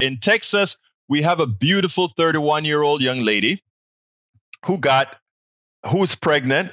In Texas, we have a beautiful 31 year old young lady who got, who's pregnant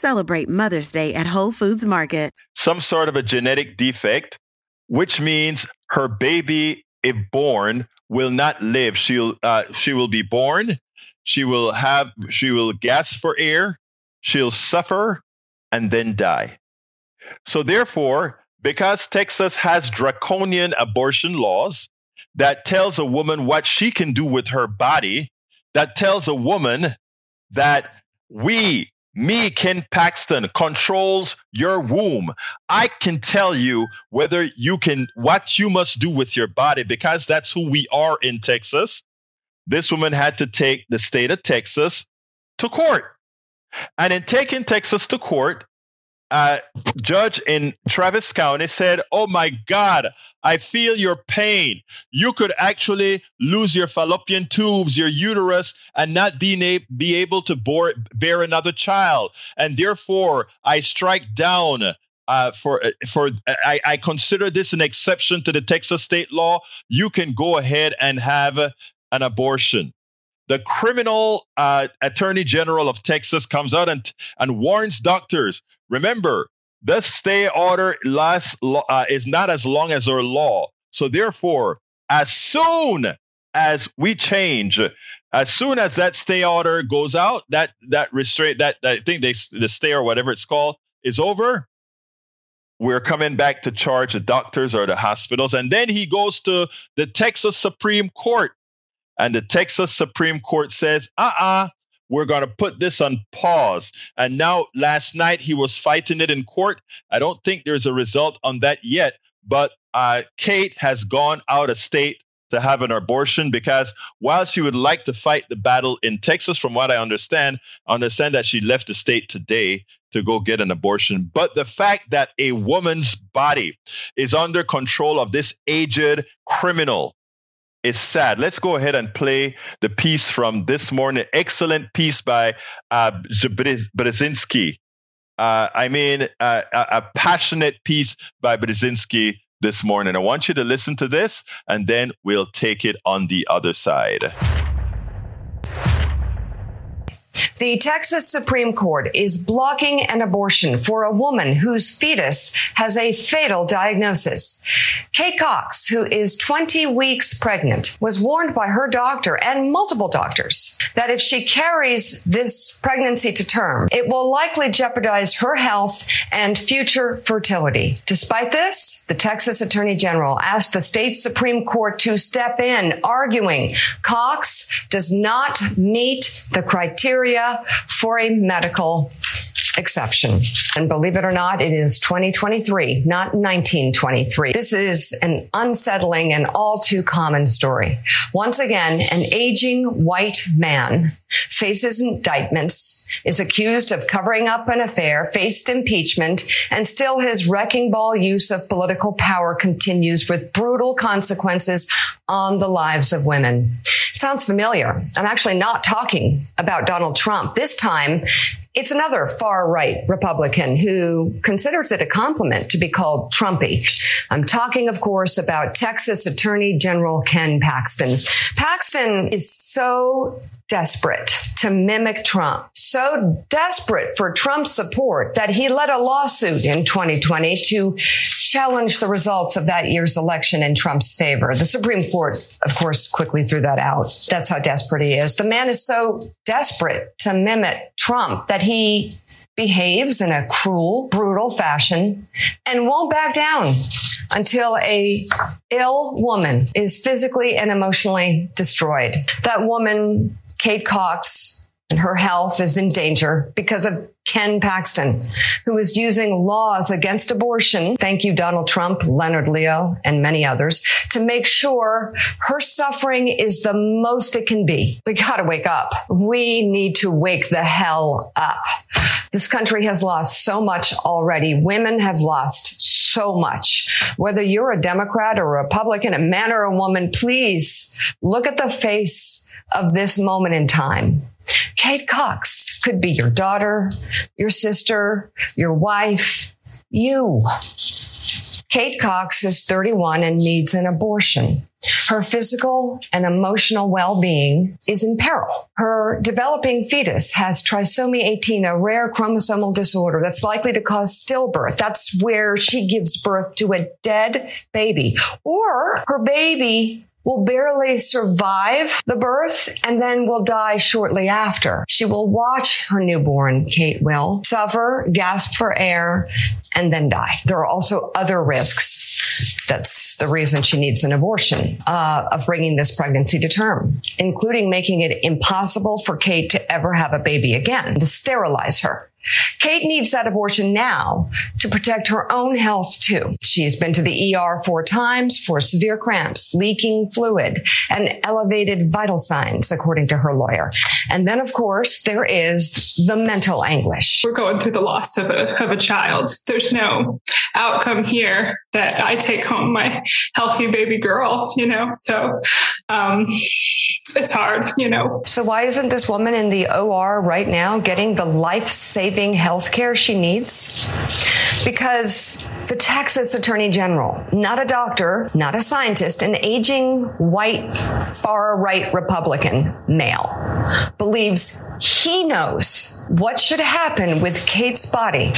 celebrate Mother's Day at Whole Foods Market. Some sort of a genetic defect, which means her baby, if born, will not live. She'll uh, she will be born. She will have she will gasp for air. She'll suffer and then die. So therefore, because Texas has draconian abortion laws that tells a woman what she can do with her body, that tells a woman that we me, Ken Paxton, controls your womb. I can tell you whether you can, what you must do with your body because that's who we are in Texas. This woman had to take the state of Texas to court. And in taking Texas to court, uh, judge in Travis County said, Oh my God, I feel your pain. You could actually lose your fallopian tubes, your uterus, and not be able to bore, bear another child. And therefore, I strike down uh, for for I, I, consider this an exception to the Texas state law. You can go ahead and have an abortion. The criminal uh, attorney general of Texas comes out and and warns doctors Remember, this stay order lasts, uh, is not as long as our law. So therefore, as soon as we change, as soon as that stay order goes out, that that restraint, that, that thing, they, the stay or whatever it's called, is over. We're coming back to charge the doctors or the hospitals, and then he goes to the Texas Supreme Court, and the Texas Supreme Court says, "Uh-uh, we're going to put this on pause. And now, last night, he was fighting it in court. I don't think there's a result on that yet, but uh, Kate has gone out of state to have an abortion because while she would like to fight the battle in Texas, from what I understand, I understand that she left the state today to go get an abortion. But the fact that a woman's body is under control of this aged criminal is sad. Let's go ahead and play the piece from this morning. Excellent piece by uh, Brzezinski. Uh, I mean, uh, a, a passionate piece by Brzezinski this morning. I want you to listen to this, and then we'll take it on the other side. The Texas Supreme Court is blocking an abortion for a woman whose fetus has a fatal diagnosis. Kate Cox, who is 20 weeks pregnant, was warned by her doctor and multiple doctors that if she carries this pregnancy to term, it will likely jeopardize her health and future fertility. Despite this, the Texas Attorney General asked the state Supreme Court to step in, arguing Cox does not meet the criteria for a medical exception. And believe it or not, it is 2023, not 1923. This is an unsettling and all too common story. Once again, an aging white man faces indictments, is accused of covering up an affair, faced impeachment, and still his wrecking ball use of political power continues with brutal consequences on the lives of women. Sounds familiar. I'm actually not talking about Donald Trump. This time, it's another far right Republican who considers it a compliment to be called Trumpy. I'm talking, of course, about Texas Attorney General Ken Paxton. Paxton is so desperate to mimic Trump, so desperate for Trump's support that he led a lawsuit in 2020 to challenge the results of that year's election in Trump's favor. The Supreme Court, of course, quickly threw that out. That's how desperate he is. The man is so desperate to mimic Trump that he behaves in a cruel, brutal fashion and won't back down until a ill woman is physically and emotionally destroyed. That woman Kate Cox and her health is in danger because of Ken Paxton, who is using laws against abortion. Thank you, Donald Trump, Leonard Leo, and many others to make sure her suffering is the most it can be. We gotta wake up. We need to wake the hell up. This country has lost so much already. Women have lost so much. Whether you're a Democrat or a Republican, a man or a woman, please look at the face of this moment in time. Kate Cox could be your daughter, your sister, your wife, you. Kate Cox is 31 and needs an abortion. Her physical and emotional well-being is in peril. Her developing fetus has trisomy 18, a rare chromosomal disorder that's likely to cause stillbirth. That's where she gives birth to a dead baby or her baby will barely survive the birth and then will die shortly after. She will watch her newborn, Kate will, suffer, gasp for air, and then die. There are also other risks. That's the reason she needs an abortion uh, of bringing this pregnancy to term, including making it impossible for Kate to ever have a baby again, to sterilize her. Kate needs that abortion now to protect her own health too. She's been to the ER four times for severe cramps, leaking fluid, and elevated vital signs, according to her lawyer. And then, of course, there is the mental anguish. We're going through the loss of a, of a child. There's no outcome here that I take home my healthy baby girl, you know? So, um, it's hard, you know. So why isn't this woman in the OR right now getting the life saving health care she needs? Because the Texas Attorney General, not a doctor, not a scientist, an aging white far right Republican male, believes he knows what should happen with Kate's body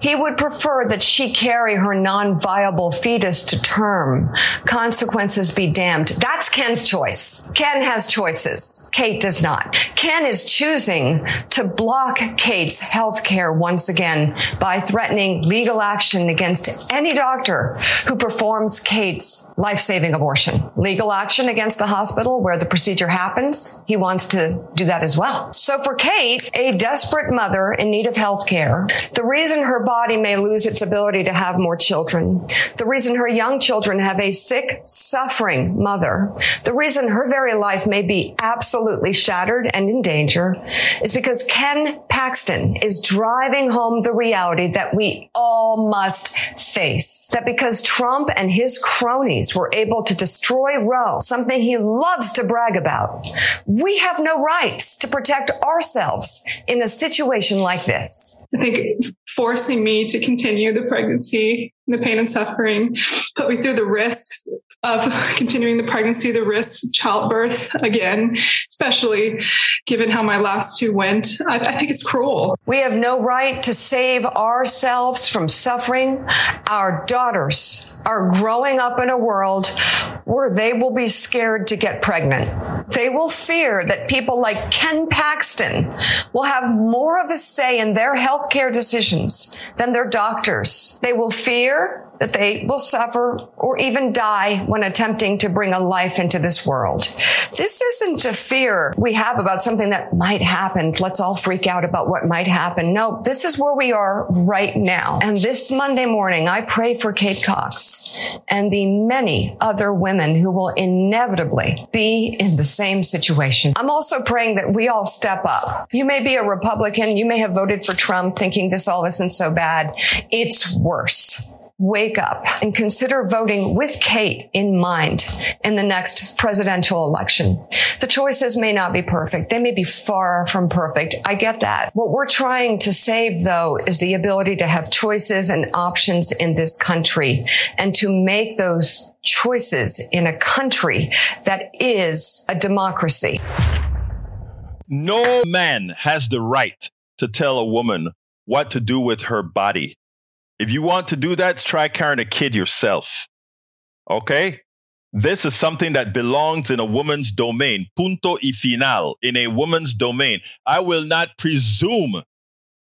he would prefer that she carry her non-viable fetus to term. Consequences be damned. That's Ken's choice. Ken has choices. Kate does not. Ken is choosing to block Kate's health care once again by threatening legal action against any doctor who performs Kate's life-saving abortion. Legal action against the hospital where the procedure happens. He wants to do that as well. So for Kate, a desperate mother in need of health care, the reason her body may lose its ability to have more children, the reason her young children have a sick, suffering mother, the reason her very life may be absolutely shattered and in danger is because Ken Paxton is driving home the reality that we all must face. That because Trump and his cronies were able to destroy Roe, something he loves to brag about, we have no rights to protect ourselves in a situation like this. I think forcing me to continue the pregnancy, the pain and suffering, put me through the risks of continuing the pregnancy, the risks of childbirth again, especially given how my last two went. I, I think it's cruel. We have no right to save ourselves from suffering. Our daughters are growing up in a world where they will be scared to get pregnant. They will fear that people like Ken Paxton will have more of a say in their healthcare decisions than their doctors. They will fear that they will suffer or even die when attempting to bring a life into this world. This isn't a fear we have about something that might happen. Let's all freak out about what might happen. No, this is where we are right now. And this Monday morning, I pray for Kate Cox and the many other women who will inevitably be in the same situation. I'm also praying that we all step up. You may be a Republican. You may have voted for Trump thinking this all isn't so bad. It's worse wake up and consider voting with Kate in mind in the next presidential election. The choices may not be perfect. They may be far from perfect. I get that. What we're trying to save though is the ability to have choices and options in this country and to make those choices in a country that is a democracy. No man has the right to tell a woman what to do with her body. If you want to do that, try carrying a kid yourself. Okay? This is something that belongs in a woman's domain. Punto y final. In a woman's domain. I will not presume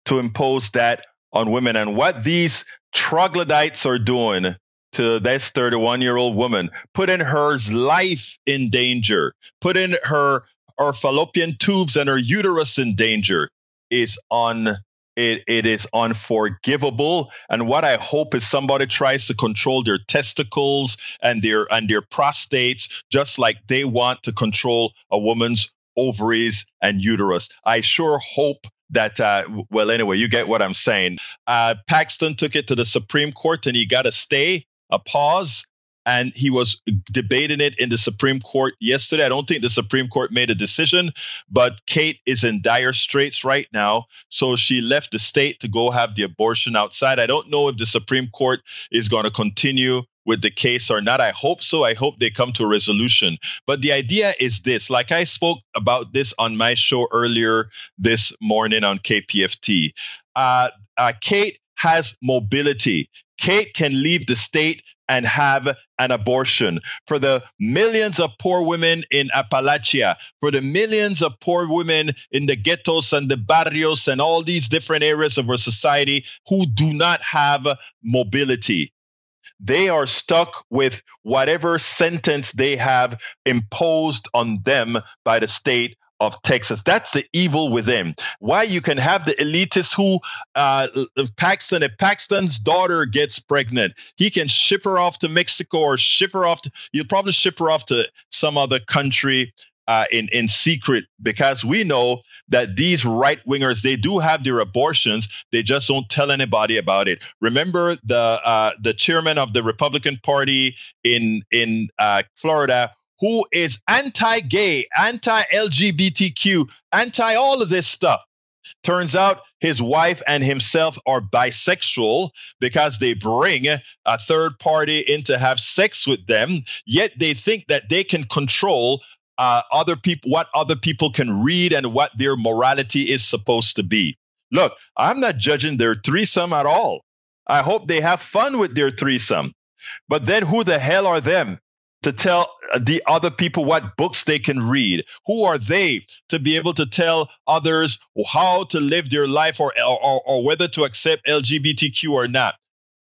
to impose that on women. And what these troglodytes are doing to this 31 year old woman, putting her life in danger, putting her her fallopian tubes and her uterus in danger is on it, it is unforgivable. And what i hope is somebody tries to control their testicles and their and their prostates just like they want to control a woman's ovaries and uterus. I sure hope that uh, well anyway you get what i'm saying. Uh, paxton took it to the supreme court and he got a stay a pause and he was debating it in the Supreme Court yesterday. I don't think the Supreme Court made a decision, but Kate is in dire straits right now. So she left the state to go have the abortion outside. I don't know if the Supreme Court is going to continue with the case or not. I hope so. I hope they come to a resolution. But the idea is this like I spoke about this on my show earlier this morning on KPFT. Uh, uh, Kate has mobility. Kate can leave the state and have an abortion. For the millions of poor women in Appalachia, for the millions of poor women in the ghettos and the barrios and all these different areas of our society who do not have mobility. They are stuck with whatever sentence they have imposed on them by the state of Texas. That's the evil within. Why you can have the elitists who uh, Paxton, if Paxton's daughter gets pregnant, he can ship her off to Mexico or ship her off. To, he'll probably ship her off to some other country uh, in in secret because we know that these right wingers they do have their abortions they just don't tell anybody about it remember the uh, the chairman of the republican party in in uh, florida who is anti gay, anti LGBTQ, anti all of this stuff. Turns out his wife and himself are bisexual because they bring a third party in to have sex with them, yet they think that they can control uh, other people, what other people can read and what their morality is supposed to be. Look, I'm not judging their threesome at all. I hope they have fun with their threesome. But then who the hell are them to tell the other people what books they can read? Who are they to be able to tell others how to live their life or, or, or whether to accept LGBTQ or not?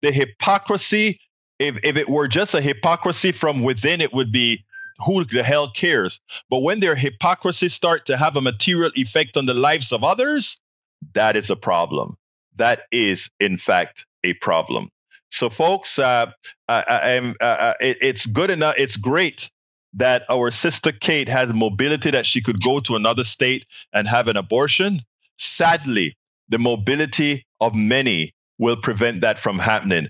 The hypocrisy, if, if it were just a hypocrisy from within, it would be who the hell cares? But when their hypocrisy start to have a material effect on the lives of others, that is a problem. That is, in fact, a problem. So, folks, uh, I, I, uh, uh, it, it's good enough. It's great that our sister Kate had mobility that she could go to another state and have an abortion. Sadly, the mobility of many will prevent that from happening